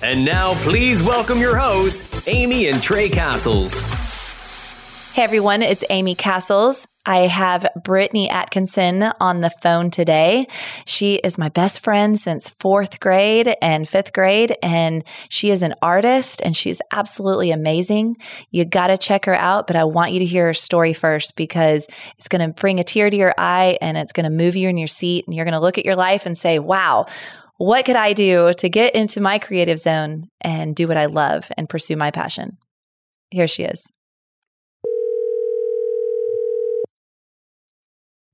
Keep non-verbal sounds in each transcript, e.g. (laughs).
And now, please welcome your hosts, Amy and Trey Castles. Hey everyone, it's Amy Castles. I have Brittany Atkinson on the phone today. She is my best friend since fourth grade and fifth grade, and she is an artist and she's absolutely amazing. You got to check her out, but I want you to hear her story first because it's going to bring a tear to your eye and it's going to move you in your seat, and you're going to look at your life and say, wow, what could I do to get into my creative zone and do what I love and pursue my passion? Here she is.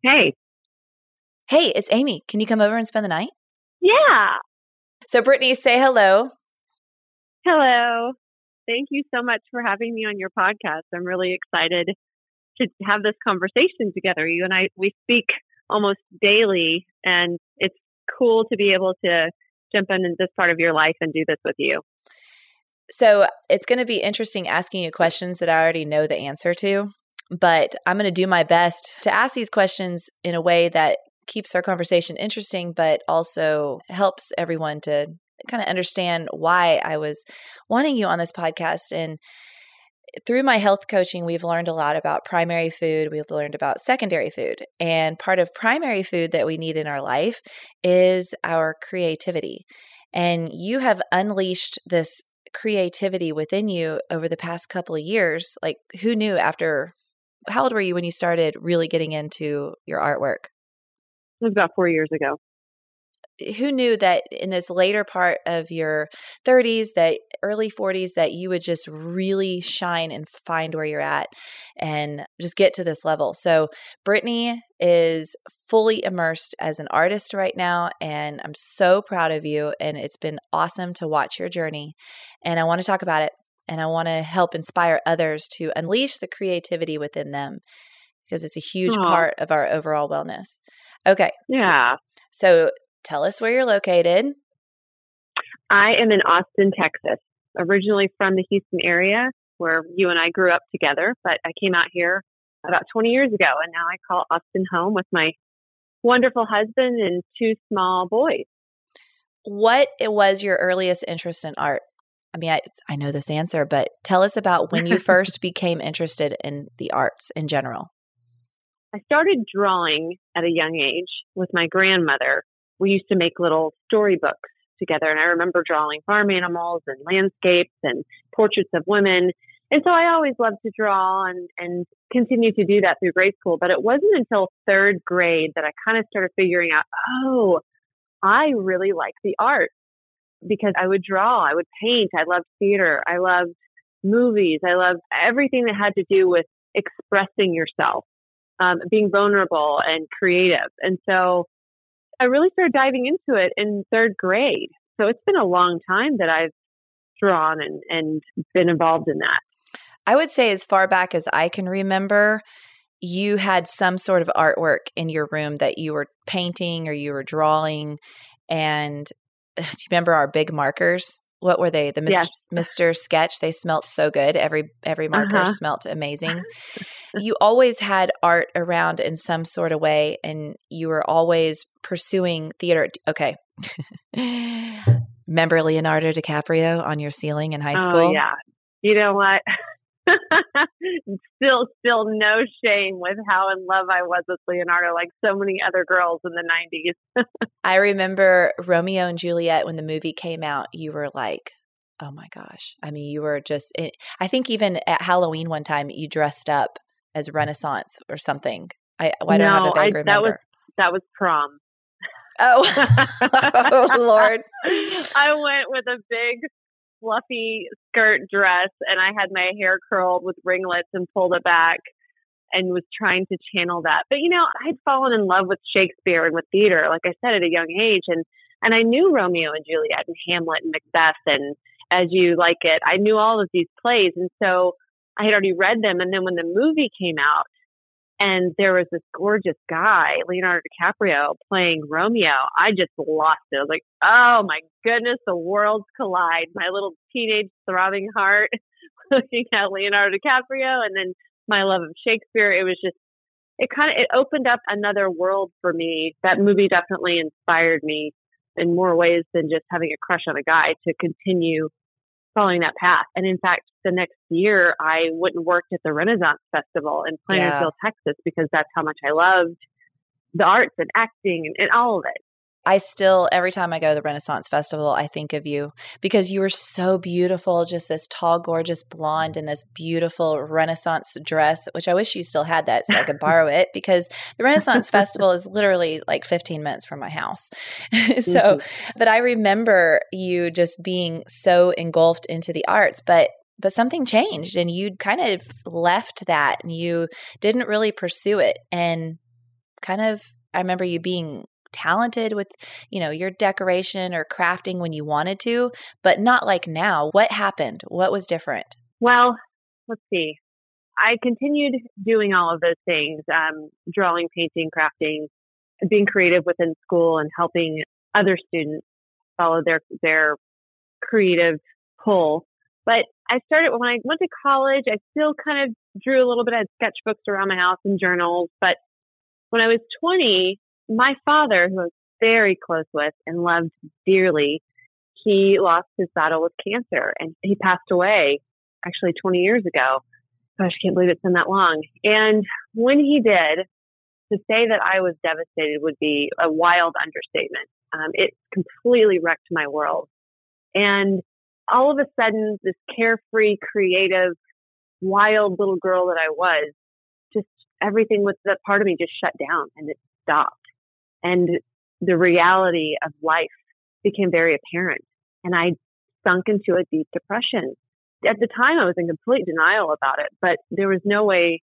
Hey. Hey, it's Amy. Can you come over and spend the night? Yeah. So, Brittany, say hello. Hello. Thank you so much for having me on your podcast. I'm really excited to have this conversation together. You and I, we speak almost daily, and it's cool to be able to jump in this part of your life and do this with you. So it's going to be interesting asking you questions that I already know the answer to, but I'm going to do my best to ask these questions in a way that keeps our conversation interesting, but also helps everyone to kind of understand why I was wanting you on this podcast. And through my health coaching, we've learned a lot about primary food. We've learned about secondary food. And part of primary food that we need in our life is our creativity. And you have unleashed this creativity within you over the past couple of years. Like, who knew after, how old were you when you started really getting into your artwork? It was about four years ago who knew that in this later part of your 30s that early 40s that you would just really shine and find where you're at and just get to this level? So brittany is fully immersed as an artist right now and i'm so proud of you and it's been awesome to watch your journey and i want to talk about it and i want to help inspire others to unleash the creativity within them because it's a huge Aww. part of our overall wellness. Okay yeah. so, so Tell us where you're located. I am in Austin, Texas, originally from the Houston area where you and I grew up together, but I came out here about 20 years ago and now I call Austin home with my wonderful husband and two small boys. What was your earliest interest in art? I mean, I, I know this answer, but tell us about when you (laughs) first became interested in the arts in general. I started drawing at a young age with my grandmother. We used to make little storybooks together, and I remember drawing farm animals and landscapes and portraits of women. And so I always loved to draw and, and continued to do that through grade school. But it wasn't until third grade that I kind of started figuring out, oh, I really like the art because I would draw, I would paint, I loved theater, I loved movies, I loved everything that had to do with expressing yourself, um, being vulnerable and creative. And so I really started diving into it in third grade. So it's been a long time that I've drawn and, and been involved in that. I would say, as far back as I can remember, you had some sort of artwork in your room that you were painting or you were drawing. And (sighs) do you remember our big markers? What were they? The Mr. Yes. Mr. Sketch. They smelt so good. Every every marker uh-huh. smelt amazing. (laughs) you always had art around in some sort of way, and you were always pursuing theater. Okay. (laughs) Remember Leonardo DiCaprio on your ceiling in high oh, school? Oh, yeah. You know what? (laughs) (laughs) still, still no shame with how in love I was with Leonardo, like so many other girls in the 90s. (laughs) I remember Romeo and Juliet when the movie came out, you were like, oh my gosh. I mean, you were just, I think even at Halloween one time, you dressed up as Renaissance or something. I, I don't have a vague I, remember. That was, that was prom. Oh, (laughs) oh Lord. I went with a big fluffy skirt dress and I had my hair curled with ringlets and pulled it back and was trying to channel that. But you know, I'd fallen in love with Shakespeare and with theater, like I said, at a young age. And, and I knew Romeo and Juliet and Hamlet and Macbeth and As You Like It. I knew all of these plays. And so I had already read them. And then when the movie came out, and there was this gorgeous guy, Leonardo DiCaprio, playing Romeo. I just lost it. I was like, oh my goodness, the worlds collide. My little teenage throbbing heart (laughs) looking at Leonardo DiCaprio and then my love of Shakespeare. It was just, it kind of, it opened up another world for me. That movie definitely inspired me in more ways than just having a crush on a guy to continue following that path. And in fact, the next year I went and worked at the Renaissance Festival in Plainville, yeah. Texas, because that's how much I loved the arts and acting and, and all of it. I still, every time I go to the Renaissance Festival, I think of you because you were so beautiful, just this tall, gorgeous blonde in this beautiful Renaissance dress, which I wish you still had that so I could borrow it (laughs) because the Renaissance Festival is literally like 15 minutes from my house. (laughs) so, mm-hmm. but I remember you just being so engulfed into the arts, but but something changed and you kind of left that and you didn't really pursue it and kind of I remember you being talented with, you know, your decoration or crafting when you wanted to, but not like now. What happened? What was different? Well, let's see. I continued doing all of those things, um, drawing, painting, crafting, being creative within school and helping other students follow their, their creative pull. But I started when I went to college, I still kind of drew a little bit. of sketchbooks around my house and journals. But when I was 20, my father, who I was very close with and loved dearly, he lost his battle with cancer and he passed away actually 20 years ago. Gosh, I can't believe it's been that long. And when he did, to say that I was devastated would be a wild understatement. Um, it completely wrecked my world. And all of a sudden, this carefree, creative, wild little girl that I was, just everything with that part of me just shut down and it stopped and the reality of life became very apparent. And I sunk into a deep depression. At the time, I was in complete denial about it, but there was no way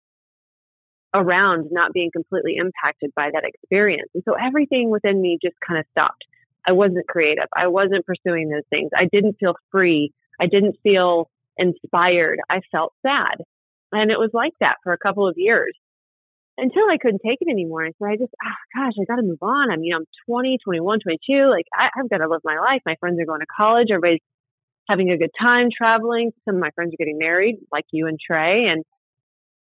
around not being completely impacted by that experience. And so everything within me just kind of stopped. I wasn't creative. I wasn't pursuing those things. I didn't feel free. I didn't feel inspired. I felt sad. And it was like that for a couple of years until I couldn't take it anymore. And so I just, oh gosh, I got to move on. I mean, I'm 20, 21, 22. Like I, I've got to live my life. My friends are going to college. Everybody's having a good time traveling. Some of my friends are getting married, like you and Trey. And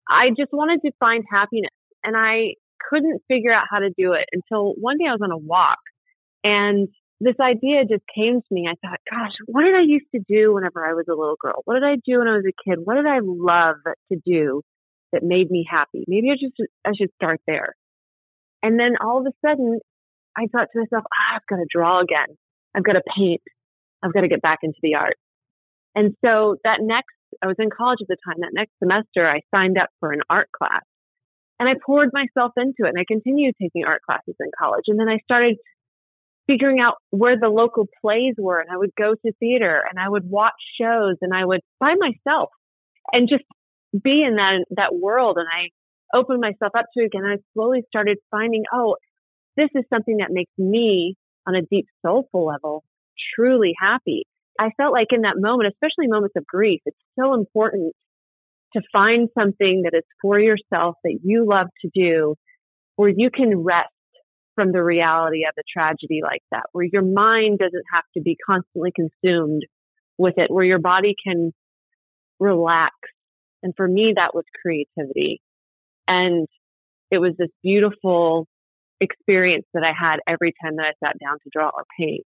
I just wanted to find happiness and I couldn't figure out how to do it until one day I was on a walk and this idea just came to me. I thought, gosh, what did I used to do whenever I was a little girl? What did I do when I was a kid? What did I love to do that made me happy? Maybe I just I should start there. And then all of a sudden, I thought to myself, ah, I've got to draw again. I've got to paint. I've got to get back into the art. And so that next, I was in college at the time. That next semester, I signed up for an art class, and I poured myself into it. And I continued taking art classes in college. And then I started figuring out where the local plays were and I would go to theater and I would watch shows and I would by myself and just be in that that world and I opened myself up to it again. I slowly started finding, oh, this is something that makes me on a deep soulful level truly happy. I felt like in that moment, especially moments of grief, it's so important to find something that is for yourself that you love to do where you can rest from the reality of a tragedy like that, where your mind doesn't have to be constantly consumed with it, where your body can relax. And for me, that was creativity. And it was this beautiful experience that I had every time that I sat down to draw or paint.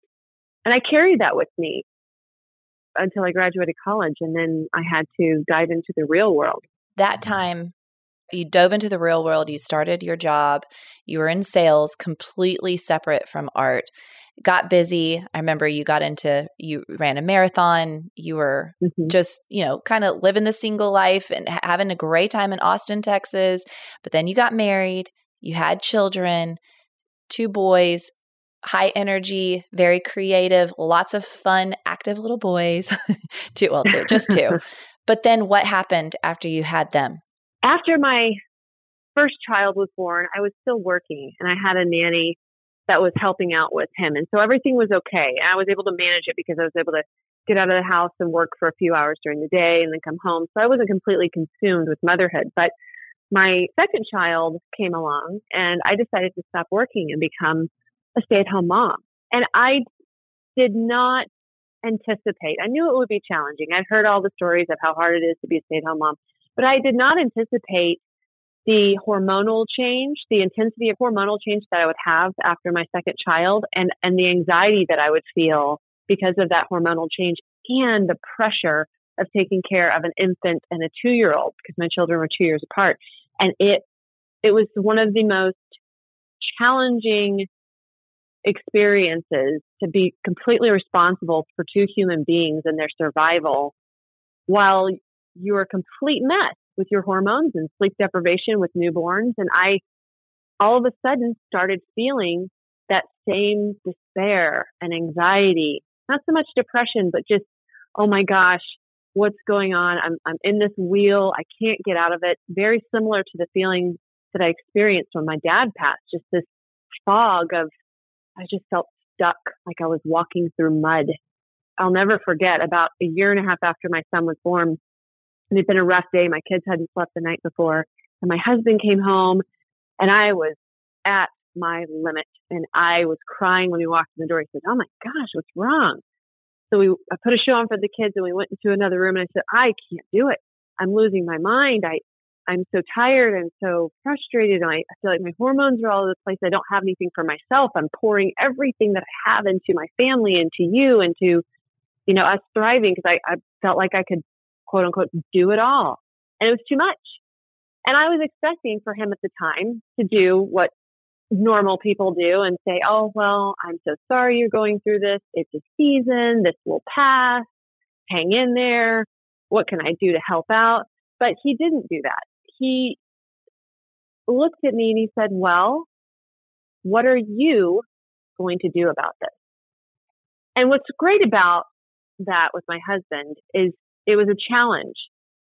And I carried that with me until I graduated college. And then I had to dive into the real world. That time you dove into the real world, you started your job, you were in sales, completely separate from art. Got busy. I remember you got into you ran a marathon. You were mm-hmm. just, you know, kind of living the single life and having a great time in Austin, Texas. But then you got married, you had children, two boys, high energy, very creative, lots of fun, active little boys. (laughs) two, well, two, just two. (laughs) but then what happened after you had them? after my first child was born, I was still working and I had a nanny that was helping out with him. And so everything was okay. I was able to manage it because I was able to get out of the house and work for a few hours during the day and then come home. So I wasn't completely consumed with motherhood. But my second child came along and I decided to stop working and become a stay at home mom. And I did not anticipate, I knew it would be challenging. I'd heard all the stories of how hard it is to be a stay at home mom. But I did not anticipate the hormonal change, the intensity of hormonal change that I would have after my second child and, and the anxiety that I would feel because of that hormonal change and the pressure of taking care of an infant and a two year old because my children were two years apart. And it, it was one of the most challenging experiences to be completely responsible for two human beings and their survival while you're a complete mess with your hormones and sleep deprivation with newborns. And I all of a sudden started feeling that same despair and anxiety, not so much depression, but just, oh my gosh, what's going on? I'm, I'm in this wheel. I can't get out of it. Very similar to the feeling that I experienced when my dad passed, just this fog of, I just felt stuck, like I was walking through mud. I'll never forget about a year and a half after my son was born, it had been a rough day. My kids hadn't slept the night before. And my husband came home and I was at my limit and I was crying when he walked in the door. He said, Oh my gosh, what's wrong? So we, I put a show on for the kids and we went into another room and I said, I can't do it. I'm losing my mind. I, I'm so tired and so frustrated. And I, feel like my hormones are all over the place. I don't have anything for myself. I'm pouring everything that I have into my family, into you, into, you know, us thriving because I, I felt like I could quote unquote do it all. And it was too much. And I was expecting for him at the time to do what normal people do and say, Oh, well, I'm so sorry you're going through this. It's a season. This will pass. Hang in there. What can I do to help out? But he didn't do that. He looked at me and he said, Well, what are you going to do about this? And what's great about that with my husband is it was a challenge.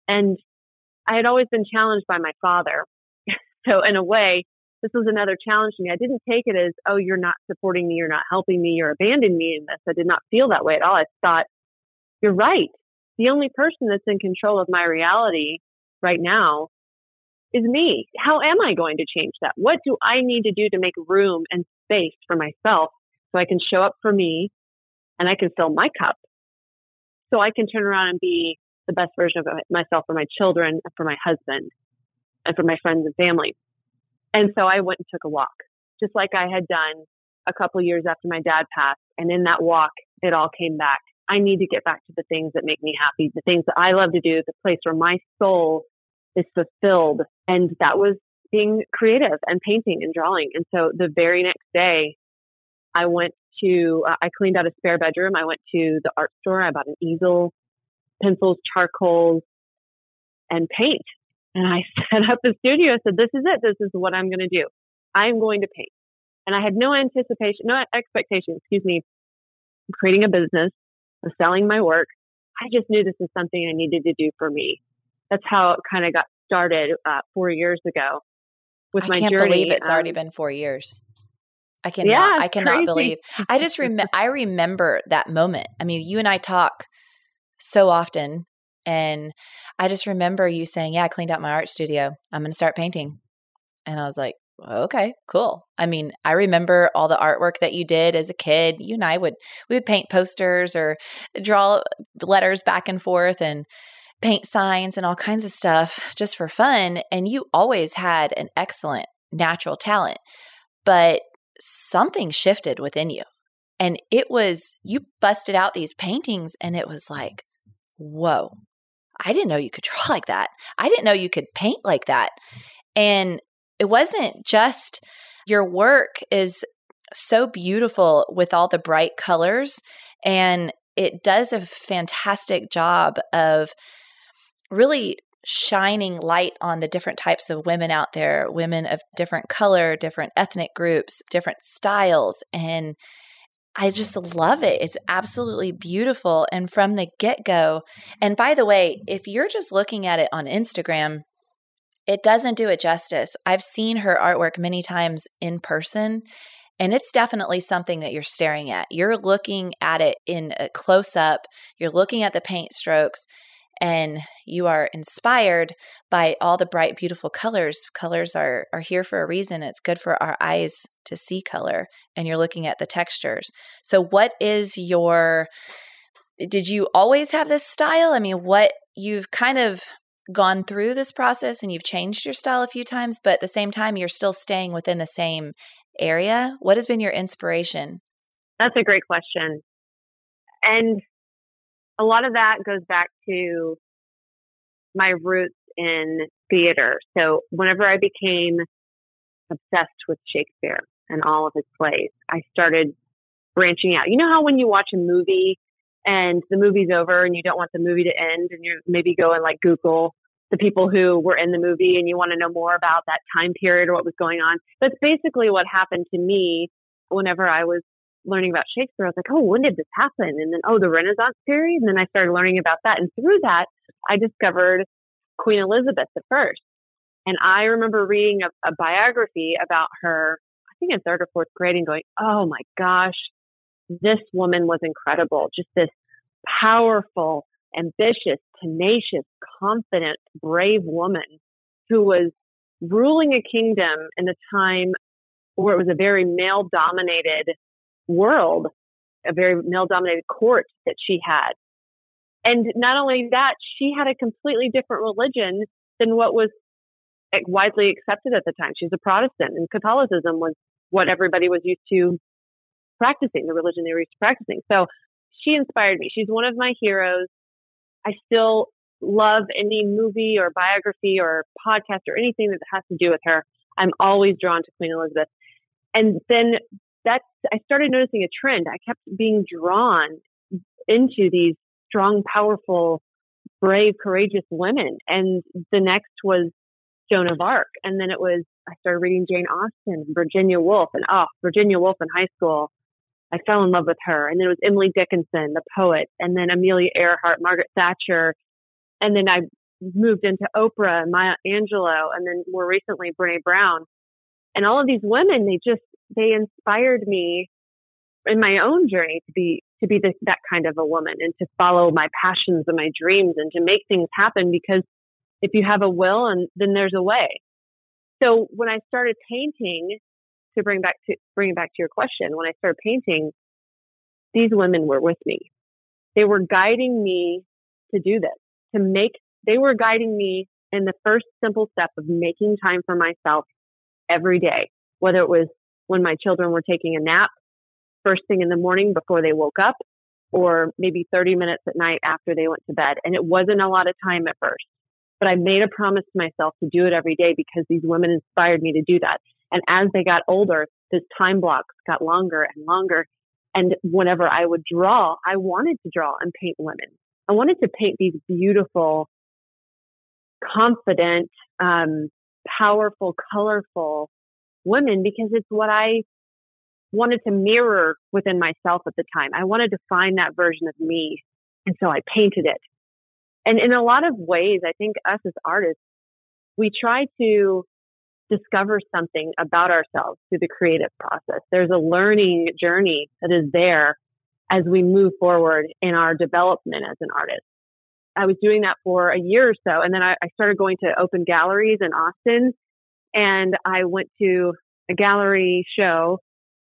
And I had always been challenged by my father. (laughs) so in a way, this was another challenge to me. I didn't take it as, oh, you're not supporting me, you're not helping me, you're abandoning me in this. I did not feel that way at all. I thought, you're right. The only person that's in control of my reality right now is me. How am I going to change that? What do I need to do to make room and space for myself so I can show up for me and I can fill my cup so I can turn around and be the best version of myself for my children, for my husband, and for my friends and family. And so I went and took a walk, just like I had done a couple years after my dad passed. And in that walk, it all came back. I need to get back to the things that make me happy, the things that I love to do, the place where my soul is fulfilled. And that was being creative and painting and drawing. And so the very next day, I went to, uh, I cleaned out a spare bedroom. I went to the art store. I bought an easel, pencils, charcoals, and paint. And I (laughs) set up a studio. I said, this is it. This is what I'm going to do. I'm going to paint. And I had no anticipation, no expectation, excuse me, creating a business, of selling my work. I just knew this is something I needed to do for me. That's how it kind of got started uh, four years ago with I my can't journey. believe it's um, already been four years. I cannot. Yeah, I cannot crazy. believe. I just remember. I remember that moment. I mean, you and I talk so often, and I just remember you saying, "Yeah, I cleaned out my art studio. I'm going to start painting," and I was like, "Okay, cool." I mean, I remember all the artwork that you did as a kid. You and I would we would paint posters or draw letters back and forth and paint signs and all kinds of stuff just for fun. And you always had an excellent natural talent, but something shifted within you. And it was, you busted out these paintings, and it was like, whoa, I didn't know you could (laughs) draw like that. I didn't know you could paint like that. And it wasn't just your work is so beautiful with all the bright colors, and it does a fantastic job of really shining light on the different types of women out there women of different color different ethnic groups different styles and I just love it. It's absolutely beautiful. And from the get go, and by the way, if you're just looking at it on Instagram, it doesn't do it justice. I've seen her artwork many times in person, and it's definitely something that you're staring at. You're looking at it in a close up, you're looking at the paint strokes, and you are inspired by all the bright beautiful colors. Colors are are here for a reason. It's good for our eyes to see color and you're looking at the textures. So what is your did you always have this style? I mean what you've kind of gone through this process and you've changed your style a few times but at the same time you're still staying within the same area? What has been your inspiration? That's a great question. And a lot of that goes back to my roots in theater. So whenever I became obsessed with Shakespeare and all of his plays, I started branching out. You know how when you watch a movie and the movie's over and you don't want the movie to end and you're maybe go and like Google the people who were in the movie and you want to know more about that time period or what was going on. That's basically what happened to me whenever I was learning about Shakespeare. I was like, oh, when did this happen? And then, oh, the Renaissance period. And then I started learning about that. And through that, I discovered Queen Elizabeth I. And I remember reading a, a biography about her, I think in third or fourth grade, and going, oh my gosh, this woman was incredible. Just this powerful, ambitious, tenacious, confident, brave woman who was ruling a kingdom in a time where it was a very male dominated world, a very male dominated court that she had. And not only that, she had a completely different religion than what was widely accepted at the time. She's a Protestant and Catholicism was what everybody was used to practicing, the religion they were used to practicing. So she inspired me. She's one of my heroes. I still love any movie or biography or podcast or anything that has to do with her. I'm always drawn to Queen Elizabeth. And then I started noticing a trend. I kept being drawn into these strong, powerful, brave, courageous women. And the next was Joan of Arc. And then it was, I started reading Jane Austen, Virginia Woolf, and oh, Virginia Woolf in high school. I fell in love with her. And then it was Emily Dickinson, the poet, and then Amelia Earhart, Margaret Thatcher. And then I moved into Oprah Maya Angelou, and then more recently Brene Brown. And all of these women, they just, they inspired me in my own journey to be, to be this, that kind of a woman and to follow my passions and my dreams and to make things happen because if you have a will and then there's a way. So when I started painting, to bring back to bring it back to your question, when I started painting, these women were with me. They were guiding me to do this, to make, they were guiding me in the first simple step of making time for myself every day, whether it was when my children were taking a nap first thing in the morning before they woke up or maybe 30 minutes at night after they went to bed. And it wasn't a lot of time at first, but I made a promise to myself to do it every day because these women inspired me to do that. And as they got older, this time blocks got longer and longer. And whenever I would draw, I wanted to draw and paint women. I wanted to paint these beautiful, confident, um, powerful, colorful women because it's what I wanted to mirror within myself at the time. I wanted to find that version of me. And so I painted it. And in a lot of ways, I think us as artists, we try to discover something about ourselves through the creative process. There's a learning journey that is there as we move forward in our development as an artist. I was doing that for a year or so. And then I, I started going to open galleries in Austin and I went to a gallery show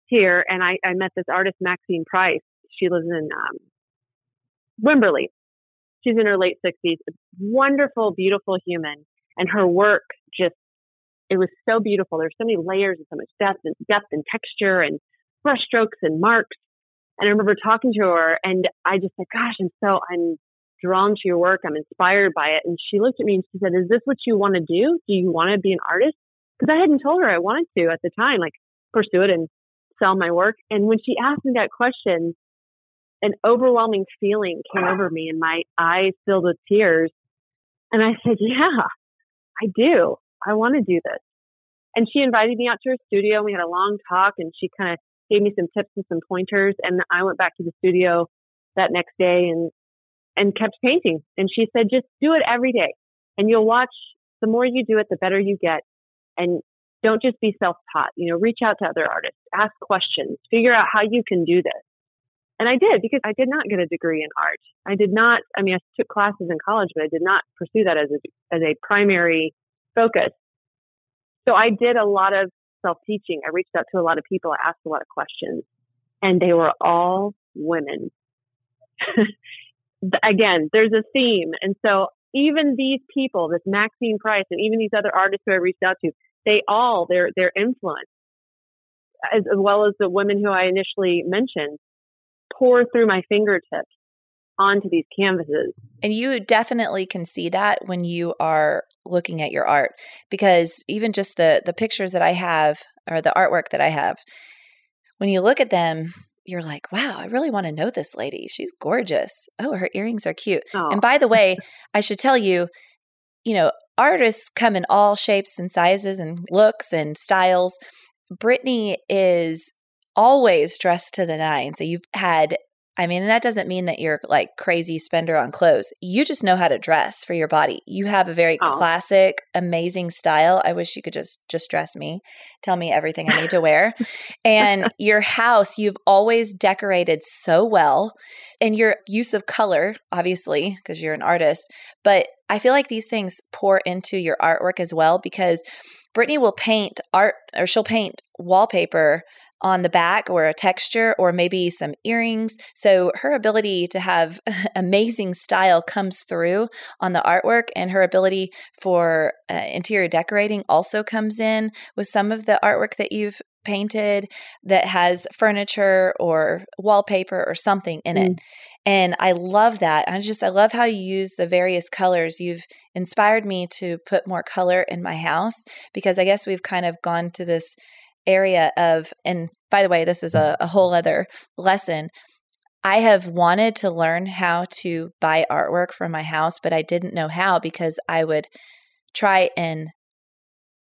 here and I, I met this artist, Maxine Price. She lives in um, Wimberley. She's in her late 60s. Wonderful, beautiful human. And her work just, it was so beautiful. There's so many layers and so much depth and depth and texture and brushstrokes and marks. And I remember talking to her and I just said, gosh, I'm so, I'm drawn to your work. I'm inspired by it. And she looked at me and she said, is this what you want to do? Do you want to be an artist? Because I hadn't told her I wanted to at the time, like pursue it and sell my work. And when she asked me that question, an overwhelming feeling came over me and my eyes filled with tears. And I said, yeah, I do. I want to do this. And she invited me out to her studio and we had a long talk and she kind of gave me some tips and some pointers. And I went back to the studio that next day and, and kept painting. And she said, just do it every day and you'll watch the more you do it, the better you get. And don't just be self-taught, you know, reach out to other artists, ask questions, figure out how you can do this. And I did because I did not get a degree in art. I did not, I mean, I took classes in college, but I did not pursue that as a, as a primary focus. So I did a lot of self-teaching. I reached out to a lot of people. I asked a lot of questions and they were all women. (laughs) Again, there's a theme. And so even these people, this Maxine Price and even these other artists who I reached out to, they all their their influence, as, as well as the women who I initially mentioned, pour through my fingertips onto these canvases. And you definitely can see that when you are looking at your art because even just the the pictures that I have or the artwork that I have when you look at them you're like, wow, I really want to know this lady. She's gorgeous. Oh, her earrings are cute. Oh. And by the way, I should tell you, you know, artists come in all shapes and sizes and looks and styles. Brittany is always dressed to the nines. So you've had I mean, that doesn't mean that you're like crazy spender on clothes. You just know how to dress for your body. You have a very oh. classic, amazing style. I wish you could just just dress me, tell me everything I need to wear. and (laughs) your house, you've always decorated so well. And your use of color, obviously, because you're an artist, but I feel like these things pour into your artwork as well because Brittany will paint art or she'll paint wallpaper on the back or a texture or maybe some earrings. So her ability to have (laughs) amazing style comes through on the artwork, and her ability for uh, interior decorating also comes in with some of the artwork that you've painted that has furniture or wallpaper or something in it. Mm. And I love that. I just, I love how you use the various colors. You've inspired me to put more color in my house because I guess we've kind of gone to this area of, and by the way, this is a, a whole other lesson. I have wanted to learn how to buy artwork for my house, but I didn't know how because I would try and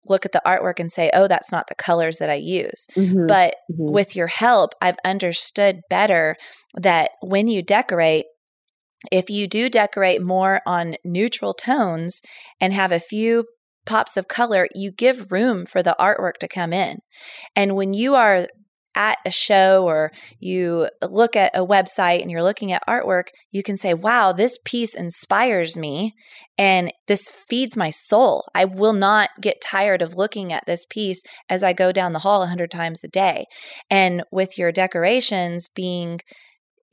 look at the artwork and say, oh, that's not the colors that I use. Mm-hmm. But mm-hmm. with your help, I've understood better that when you decorate, if you do decorate more on neutral tones and have a few pops of color, you give room for the artwork to come in. And when you are at a show or you look at a website and you're looking at artwork, you can say, wow, this piece inspires me and this feeds my soul. I will not get tired of looking at this piece as I go down the hall a hundred times a day. And with your decorations being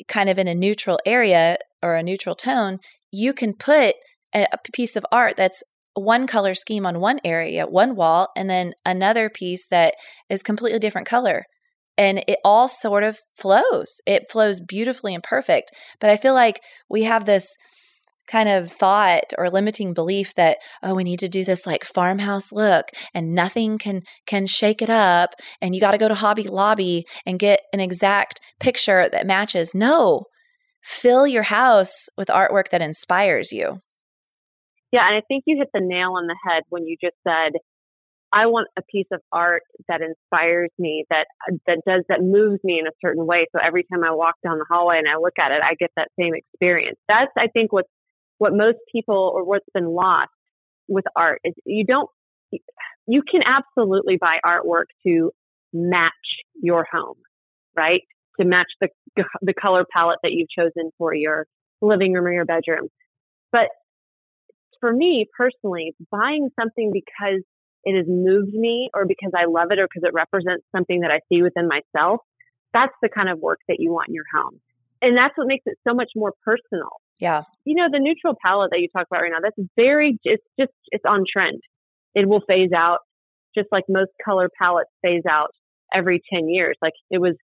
kind of in a neutral area or a neutral tone, you can put a piece of art that's one color scheme on one area, one wall, and then another piece that is completely different color and it all sort of flows. It flows beautifully and perfect. But I feel like we have this kind of thought or limiting belief that oh we need to do this like farmhouse look and nothing can can shake it up and you got to go to hobby lobby and get an exact picture that matches no fill your house with artwork that inspires you yeah and i think you hit the nail on the head when you just said I want a piece of art that inspires me, that uh, that does that moves me in a certain way. So every time I walk down the hallway and I look at it, I get that same experience. That's I think what what most people or what's been lost with art is you don't you can absolutely buy artwork to match your home, right? To match the (laughs) the color palette that you've chosen for your living room or your bedroom. But for me personally, buying something because it has moved me or because I love it or because it represents something that I see within myself, that's the kind of work that you want in your home. And that's what makes it so much more personal. Yeah. You know, the neutral palette that you talk about right now, that's very, it's just, it's on trend. It will phase out just like most color palettes phase out every 10 years. Like it was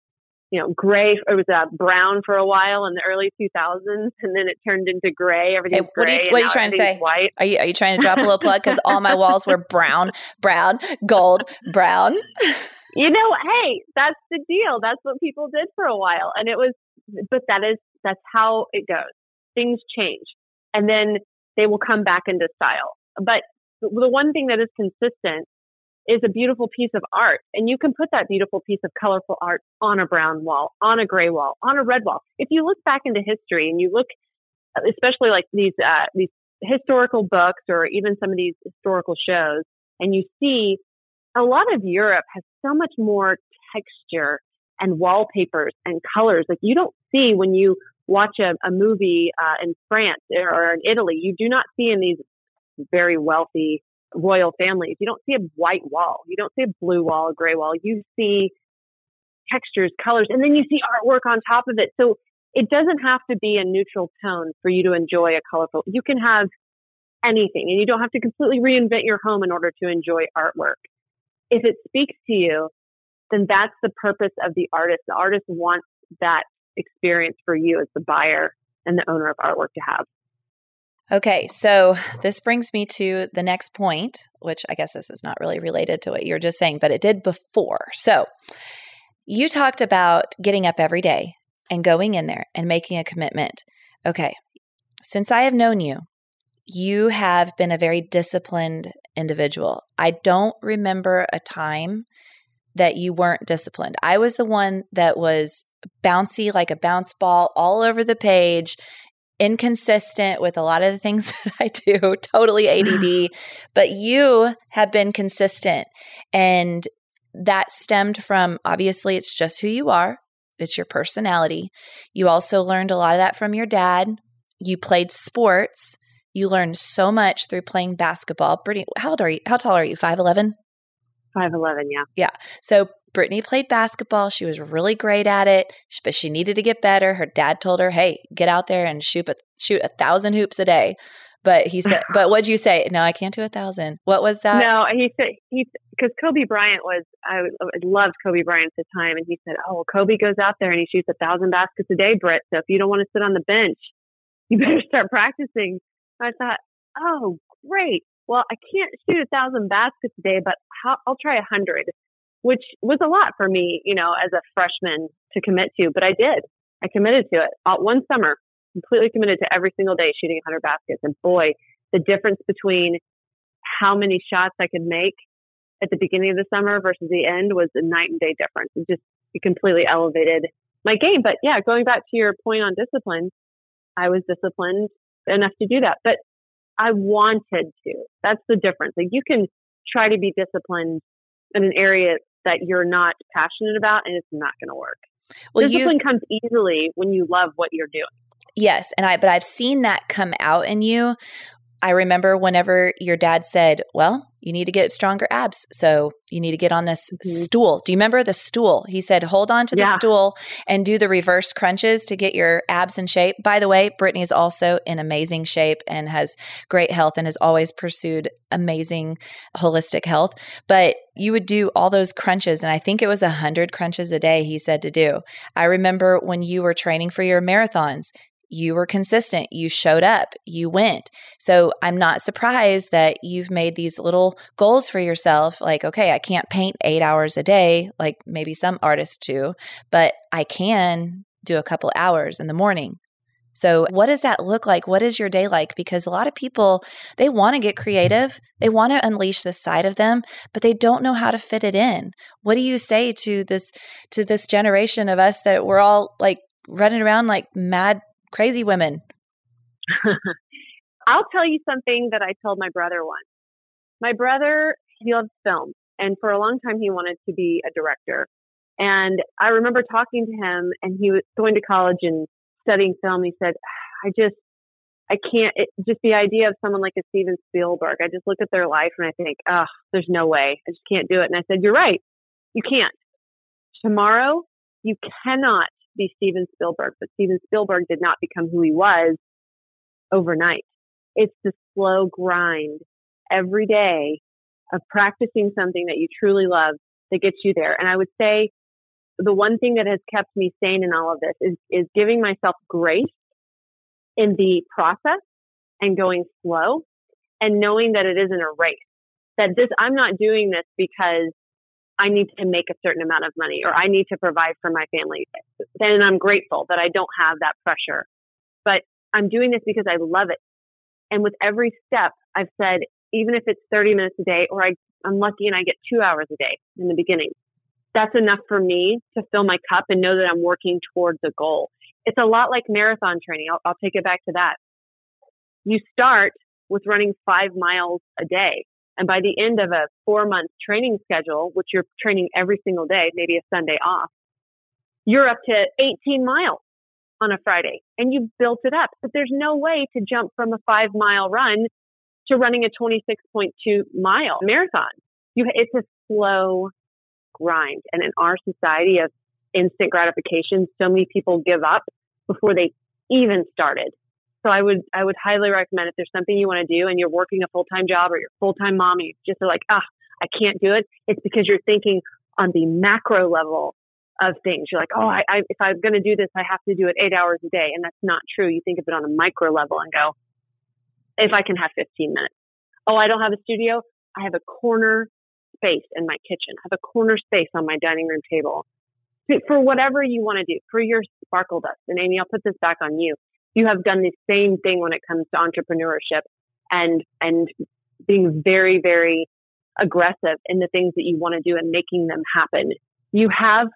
you know, gray. It was uh, brown for a while in the early 2000s, and then it turned into gray. Everything. Hey, what are you, what are you trying to say? White. Are you are you trying to drop a little plug? Because all my (laughs) walls were brown, brown, gold, brown. you know, hey, that's the deal. That's what people did for a while, and it was. But that is that's how it goes. Things change, and then they will come back into style. But the one thing that is consistent is a beautiful piece of art. And you can put that beautiful piece of colorful art on a brown wall, on a gray wall, on a red wall. If you look back into history and you look, especially like these, uh, these historical books or even some of these historical shows, and you see a lot of Europe has so much more texture and wallpapers and colors. Like you don't see when you watch a, a movie uh, in France or in Italy. You do not see in these very wealthy royal families. You don't see a white wall. You don't see a blue wall, a gray wall. You see textures, colors, and then you see artwork on top of it. So it doesn't have to be a neutral tone for you to enjoy a colorful. You can have anything and you don't have to completely reinvent your home in order to enjoy artwork. If it speaks to you, then that's the purpose of the artist. The artist wants that experience for you as the buyer and the owner of artwork to have. Okay, so this brings me to the next point, which I guess this is not really related to what you're just saying, but it did before. So you talked about getting up every day and going in there and making a commitment. Okay, since I have known you, you have been a very disciplined individual. I don't remember a time that you weren't disciplined. I was the one that was bouncy like a bounce ball all over the page inconsistent with a lot of the things (laughs) that I do, totally ADD, but you have been consistent. And that stemmed from obviously it's just who you are, it's your personality. You also learned a lot of that from your dad. You played sports. You learned so much through playing basketball. Brittany, how old are you? How tall are you? 5'11? 5'11, yeah. Yeah. So Brittany played basketball. She was really great at it, but she needed to get better. Her dad told her, "Hey, get out there and shoot a, shoot a thousand hoops a day." But he said, (sighs) "But what'd you say? No, I can't do a thousand. What was that?" No, he said he because Kobe Bryant was I, loved Kobe Bryant at the time, and he said, "Oh, well, Kobe goes out there and he shoots a thousand baskets a day, Britt. So if you don't want to sit on the bench, (laughs) you better start practicing." I thought, "Oh, great. Well, I can't shoot a thousand baskets a day, but I'll try a hundred which was a lot for me, you know, as a freshman to commit to, but I did. I committed to it all, one summer, completely committed to every single day shooting 100 baskets. And boy, the difference between how many shots I could make at the beginning of the summer versus the end was a night and day difference. It just it completely elevated my game. But yeah, going back to your point on discipline, I was disciplined enough to do that, but I wanted to. That's the difference. Like you can try to be disciplined in an area that you're not passionate about and it's not going to work. Well, discipline comes easily when you love what you're doing. Yes, and I but I've seen that come out in you I remember whenever your dad said, Well, you need to get stronger abs. So you need to get on this mm-hmm. stool. Do you remember the stool? He said, Hold on to the stool and do the reverse crunches to get your abs in shape. By the way, Brittany is also in amazing shape and has great health and has always pursued amazing holistic health. But you would do all those crunches. And I think it was a 100 crunches a day, he said to do. I remember when you were training for your marathons, you were consistent, you showed up, you went. So I'm not surprised that you've made these little goals for yourself like, okay, I can't paint eight hours a day, like maybe some artists do, but I can do a couple hours in the morning. So, what does that look like? What is your day like? Because a lot of people, they want to get creative. They want to unleash this side of them, but they don't know how to fit it in. What do you say to this to this generation of us that we're all like running around like mad crazy women. (laughs) I'll tell you something that I told my brother once. My brother, he loves film, and for a long time he wanted to be a director. And I remember talking to him, and he was going to college and studying film. He said, ah, "I just, I can't. It, just the idea of someone like a Steven Spielberg. I just look at their life and I think, oh, there's no way. I just can't do it." And I said, "You're right. You can't. Tomorrow, you cannot be Steven Spielberg, but Steven Spielberg did not become who he was overnight. It's the slow grind every day of practicing something that you truly love that gets you there. And I would say the one thing that has kept me sane in all of this is, is giving myself grace in the process and going slow and knowing that it isn't a race. That this, I'm not doing this because I need to make a certain amount of money or I need to provide for my family. Then I'm grateful that I don't have that pressure. But I'm doing this because I love it. And with every step, I've said, even if it's 30 minutes a day or I, I'm lucky and I get two hours a day in the beginning, that's enough for me to fill my cup and know that I'm working towards a goal. It's a lot like marathon training. I'll, I'll take it back to that. You start with running five miles a day and by the end of a four month training schedule, which you're training every single day, maybe a Sunday off, you're up to 18 miles on a Friday and you've built it up. But there's no way to jump from a five mile run to running a 26.2 mile marathon. You, it's a slow grind. And in our society of instant gratification, so many people give up before they even started. So I would I would highly recommend if there's something you want to do and you're working a full time job or you're full time mom and you just like, ah, I can't do it. It's because you're thinking on the macro level of things. You're like, oh, I, I if I'm going to do this, I have to do it eight hours a day, and that's not true. You think of it on a micro level and go, if I can have 15 minutes. Oh, I don't have a studio. I have a corner space in my kitchen. I have a corner space on my dining room table for whatever you want to do for your sparkle dust. And Amy, I'll put this back on you you have done the same thing when it comes to entrepreneurship and and being very very aggressive in the things that you want to do and making them happen. You have,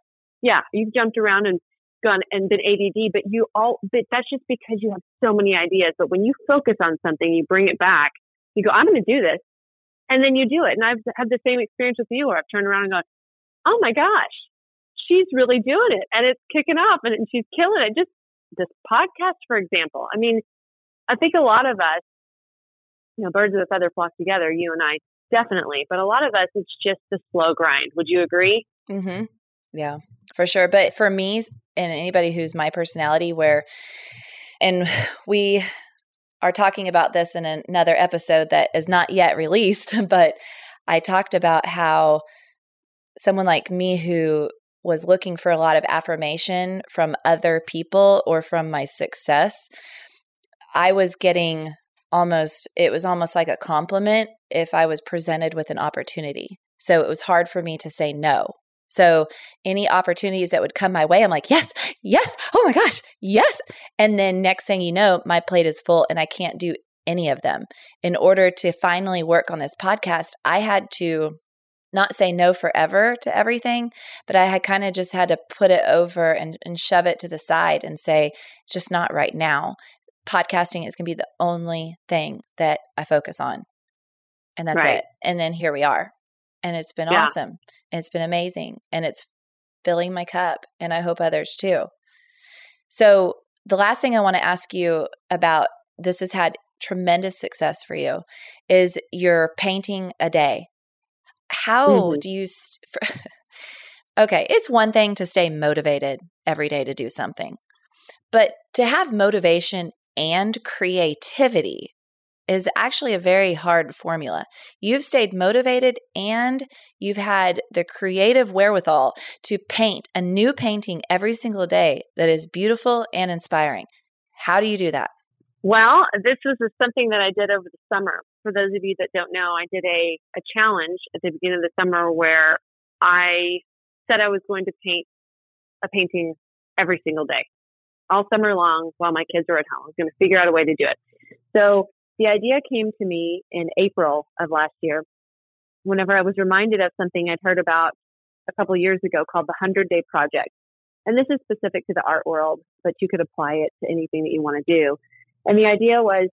yeah, you've jumped around and gone and been ADD, but you all, but that's just because you have so many ideas. But when you focus on something, you bring it back. You go, I'm going to do this, and then you do it. And I've had the same experience with you, where I've turned around and gone, Oh my gosh, she's really doing it, and it's kicking off, and she's killing it. Just this podcast, for example. I mean, I think a lot of us, you know, birds of a feather flock together, you and I definitely, but a lot of us, it's just the slow grind. Would you agree? Mm-hmm. Yeah, for sure. But for me and anybody who's my personality, where, and (sighs) we are talking about this in another episode that is not yet released, (laughs) but I talked about how someone like me who was looking for a lot of affirmation from other people or from my success, I was getting almost, it was almost like a compliment if I was presented with an opportunity. So it was hard for me to say no. So any opportunities that would come my way, I'm like, yes, yes, oh my gosh, yes. And then next thing you know, my plate is full and I can't do any of them. In order to finally work on this podcast, I had to not say no forever to everything, but I had kind of just had to put it over and, and shove it to the side and say, just not right now. Podcasting is going to be the only thing that I focus on. And that's right. it. And then here we are. And it's been yeah. awesome. And it's been amazing. And it's filling my cup. And I hope others too. So, the last thing I want to ask you about this has had tremendous success for you is you're painting a day. How mm-hmm. do you st- (laughs) Okay, it's one thing to stay motivated every day to do something. But to have motivation and creativity is actually a very hard formula. You've stayed motivated and you've had the creative wherewithal to paint a new painting every single day that is beautiful and inspiring. How do you do that? Well, this was something that I did over the summer. For those of you that don't know, I did a, a challenge at the beginning of the summer where I said I was going to paint a painting every single day, all summer long while my kids were at home. I was going to figure out a way to do it. So the idea came to me in April of last year whenever I was reminded of something I'd heard about a couple years ago called the 100 Day Project. And this is specific to the art world, but you could apply it to anything that you want to do. And the idea was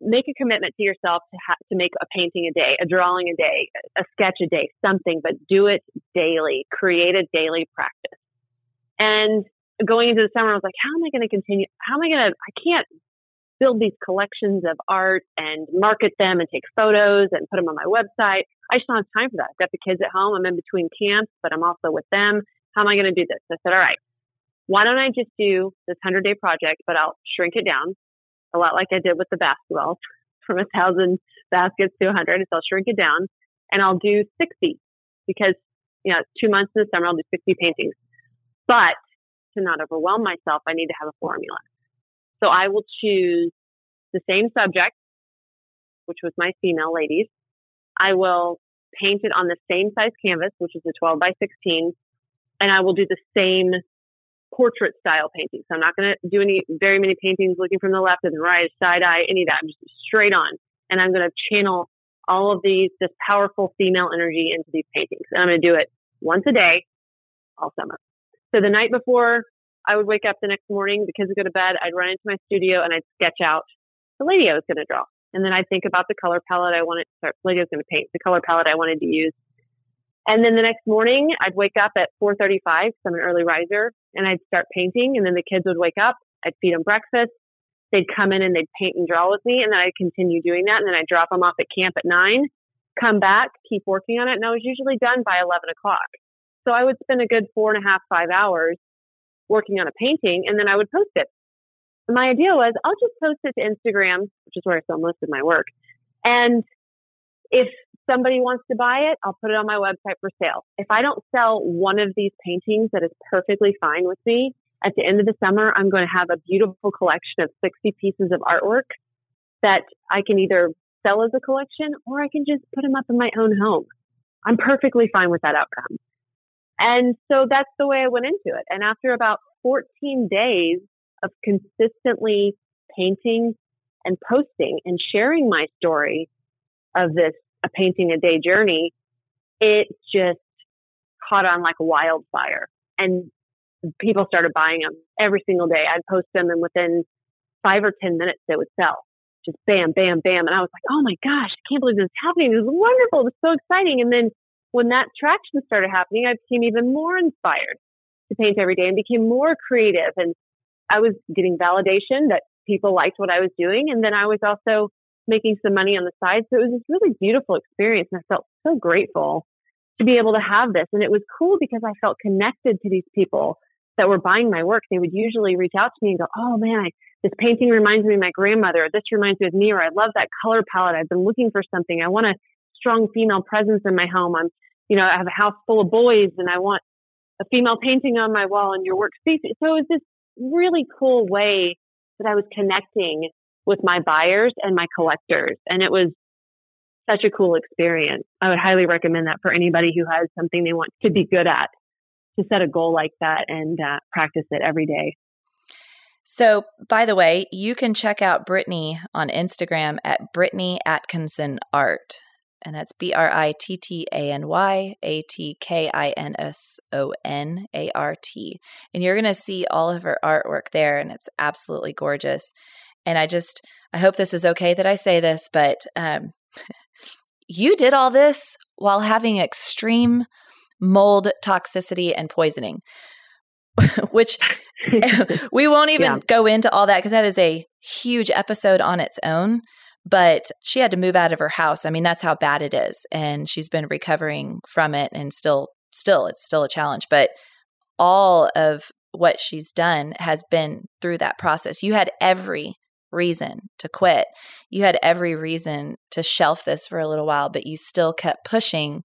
make a commitment to yourself to ha- to make a painting a day, a drawing a day, a sketch a day, something, but do it daily. Create a daily practice. And going into the summer, I was like, how am I going to continue? How am I going to? I can't build these collections of art and market them and take photos and put them on my website. I just don't have time for that. I've got the kids at home. I'm in between camps, but I'm also with them. How am I going to do this? I said, all right, why don't I just do this 100 day project, but I'll shrink it down a lot like I did with the basketball (laughs) from a thousand baskets to a hundred. So I'll shrink it down and I'll do 60 because, you know, two months in the summer, I'll do 60 paintings. But to not overwhelm myself, I need to have a formula. So I will choose the same subject, which was my female ladies. I will paint it on the same size canvas, which is a 12 by 16, and I will do the same portrait style painting. So I'm not going to do any very many paintings looking from the left and the right, side eye, any of that. I'm just straight on. And I'm going to channel all of these, this powerful female energy into these paintings. And I'm going to do it once a day all summer. So the night before I would wake up the next morning, the kids would go to bed, I'd run into my studio and I'd sketch out the lady I was going to draw. And then I'd think about the color palette I wanted, sorry, lady I was going to paint, the color palette I wanted to use. And then the next morning, I'd wake up at 4:35, because I'm an early riser, and I'd start painting. And then the kids would wake up. I'd feed them breakfast. They'd come in and they'd paint and draw with me, and then I'd continue doing that. And then I'd drop them off at camp at nine, come back, keep working on it, and I was usually done by 11 o'clock. So I would spend a good four and a half, five hours working on a painting, and then I would post it. My idea was I'll just post it to Instagram, which is where I sell most of my work. And if somebody wants to buy it, I'll put it on my website for sale. If I don't sell one of these paintings, that is perfectly fine with me. At the end of the summer, I'm going to have a beautiful collection of 60 pieces of artwork that I can either sell as a collection or I can just put them up in my own home. I'm perfectly fine with that outcome. And so that's the way I went into it. And after about 14 days of consistently painting and posting and sharing my story of this a painting a day journey, it just caught on like wildfire. And people started buying them every single day. I'd post them and within five or 10 minutes they would sell. Just bam, bam, bam. And I was like, oh my gosh, I can't believe this is happening. This is wonderful. This is so exciting. And then when that traction started happening, I became even more inspired to paint every day and became more creative. And I was getting validation that people liked what I was doing. And then I was also making some money on the side. So it was this really beautiful experience. And I felt so grateful to be able to have this. And it was cool because I felt connected to these people that were buying my work. They would usually reach out to me and go, Oh man, I, this painting reminds me of my grandmother. This reminds me of me, or I love that color palette. I've been looking for something. I want a strong female presence in my home. I'm, you know, I have a house full of boys and I want a female painting on my wall and your workspace. So it was this really cool way that I was connecting with my buyers and my collectors. And it was such a cool experience. I would highly recommend that for anybody who has something they want to be good at to set a goal like that and uh, practice it every day. So, by the way, you can check out Brittany on Instagram at Brittany Atkinson Art. And that's B R I T T A N Y A T K I N S O N A R T. And you're going to see all of her artwork there, and it's absolutely gorgeous. And I just, I hope this is okay that I say this, but um, (laughs) you did all this while having extreme mold toxicity and poisoning, (laughs) which (laughs) we won't even yeah. go into all that because that is a huge episode on its own. But she had to move out of her house. I mean, that's how bad it is. And she's been recovering from it and still, still, it's still a challenge. But all of what she's done has been through that process. You had every reason to quit. You had every reason to shelf this for a little while, but you still kept pushing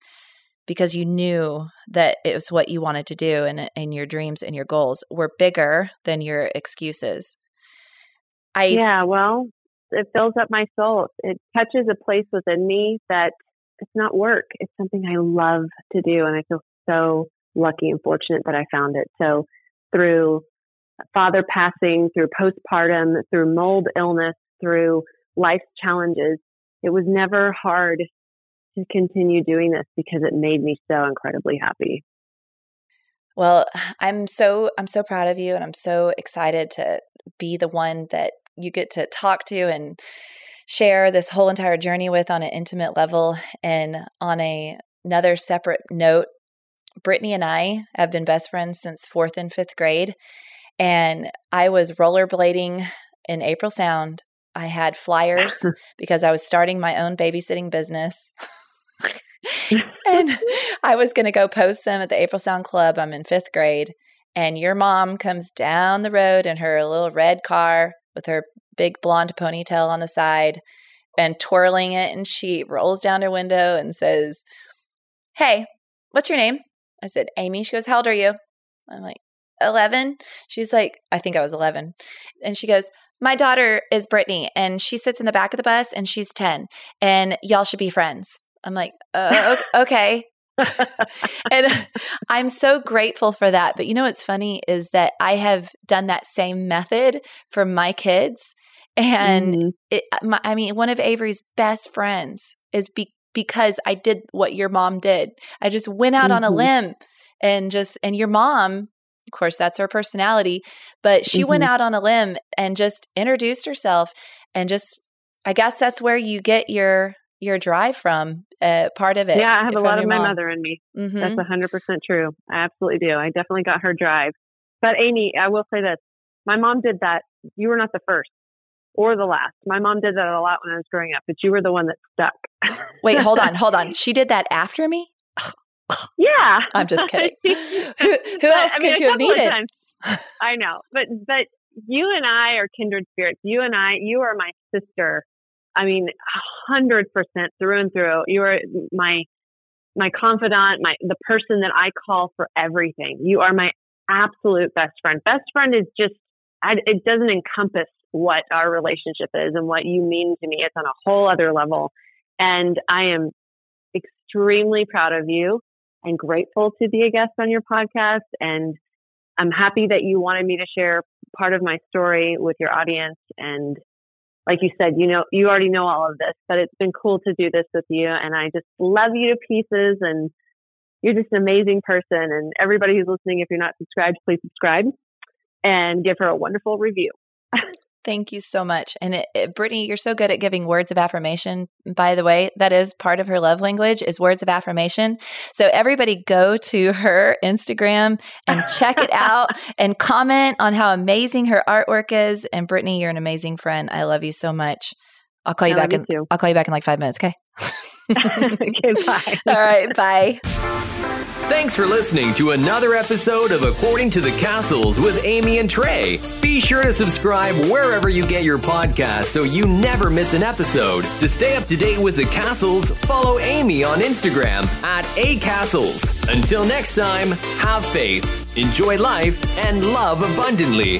because you knew that it was what you wanted to do and, and your dreams and your goals were bigger than your excuses. I Yeah, well, it fills up my soul. It touches a place within me that it's not work. It's something I love to do and I feel so lucky and fortunate that I found it. So through father passing, through postpartum, through mold illness, through life's challenges, it was never hard to continue doing this because it made me so incredibly happy. Well, I'm so I'm so proud of you and I'm so excited to be the one that you get to talk to and share this whole entire journey with on an intimate level and on a another separate note Brittany and I have been best friends since 4th and 5th grade and I was rollerblading in April Sound I had flyers (laughs) because I was starting my own babysitting business. and I was going to go post them at the April Sound Club. I'm in fifth grade. And your mom comes down the road in her little red car with her big blonde ponytail on the side and twirling it. And she rolls down her window and says, Hey, what's your name? I said, Amy. She goes, How old are you? I'm like, 11. She's like, I think I was 11. And she goes, My daughter is Brittany and she sits in the back of the bus and she's 10 and y'all should be friends. I'm like, uh, (laughs) okay. (laughs) and I'm so grateful for that. But you know what's funny is that I have done that same method for my kids. And mm-hmm. it, my, I mean, one of Avery's best friends is be, because I did what your mom did. I just went out mm-hmm. on a mm-hmm. limb and just, and your mom, of course, that's her personality, but she mm-hmm. went out on a limb and just introduced herself and just, I guess that's where you get your your drive from uh, part of it. Yeah, I have a lot of my mom. mother in me. Mm-hmm. That's 100% true. I absolutely do. I definitely got her drive. But Amy, I will say this. My mom did that. You were not the first or the last. My mom did that a lot when I was growing up, but you were the one that stuck. Wait, hold on, hold on. (laughs) She did that after me? Yeah. (laughs) I'm just kidding. (laughs) who who but, else I mean, could you have needed? I know. But but you and I are kindred spirits. You and I, you are my sister I mean, hundred percent through and through. You are my, my confidant, my, the person that I call for everything. You are my absolute best friend. Best friend is just, I, it doesn't encompass what our relationship is and what you mean to me. It's on a whole other level. And I am extremely proud of you and grateful to be a guest on your podcast. And I'm happy that you wanted me to share part of my story with your audience. And like you said, you know, you already know all of this, but it's been cool to do this with you. And I just love you to pieces. And you're just an amazing person. And everybody who's listening, if you're not subscribed, please subscribe and give her a wonderful review. (laughs) Thank you so much. And it, it, Brittany, you're so good at giving words of affirmation. By the way, that is part of her love language is words of affirmation. So everybody go to her Instagram and check it (laughs) out and comment on how amazing her artwork is. And Brittany, you're an amazing friend. I love you so much. I'll call you I back in I'll call you back in like 5 minutes, okay? (laughs) okay, bye. (laughs) All right, bye. Thanks for listening to another episode of According to the Castles with Amy and Trey. Be sure to subscribe wherever you get your podcasts so you never miss an episode. To stay up to date with the Castles, follow Amy on Instagram at acastles. Until next time, have faith, enjoy life, and love abundantly.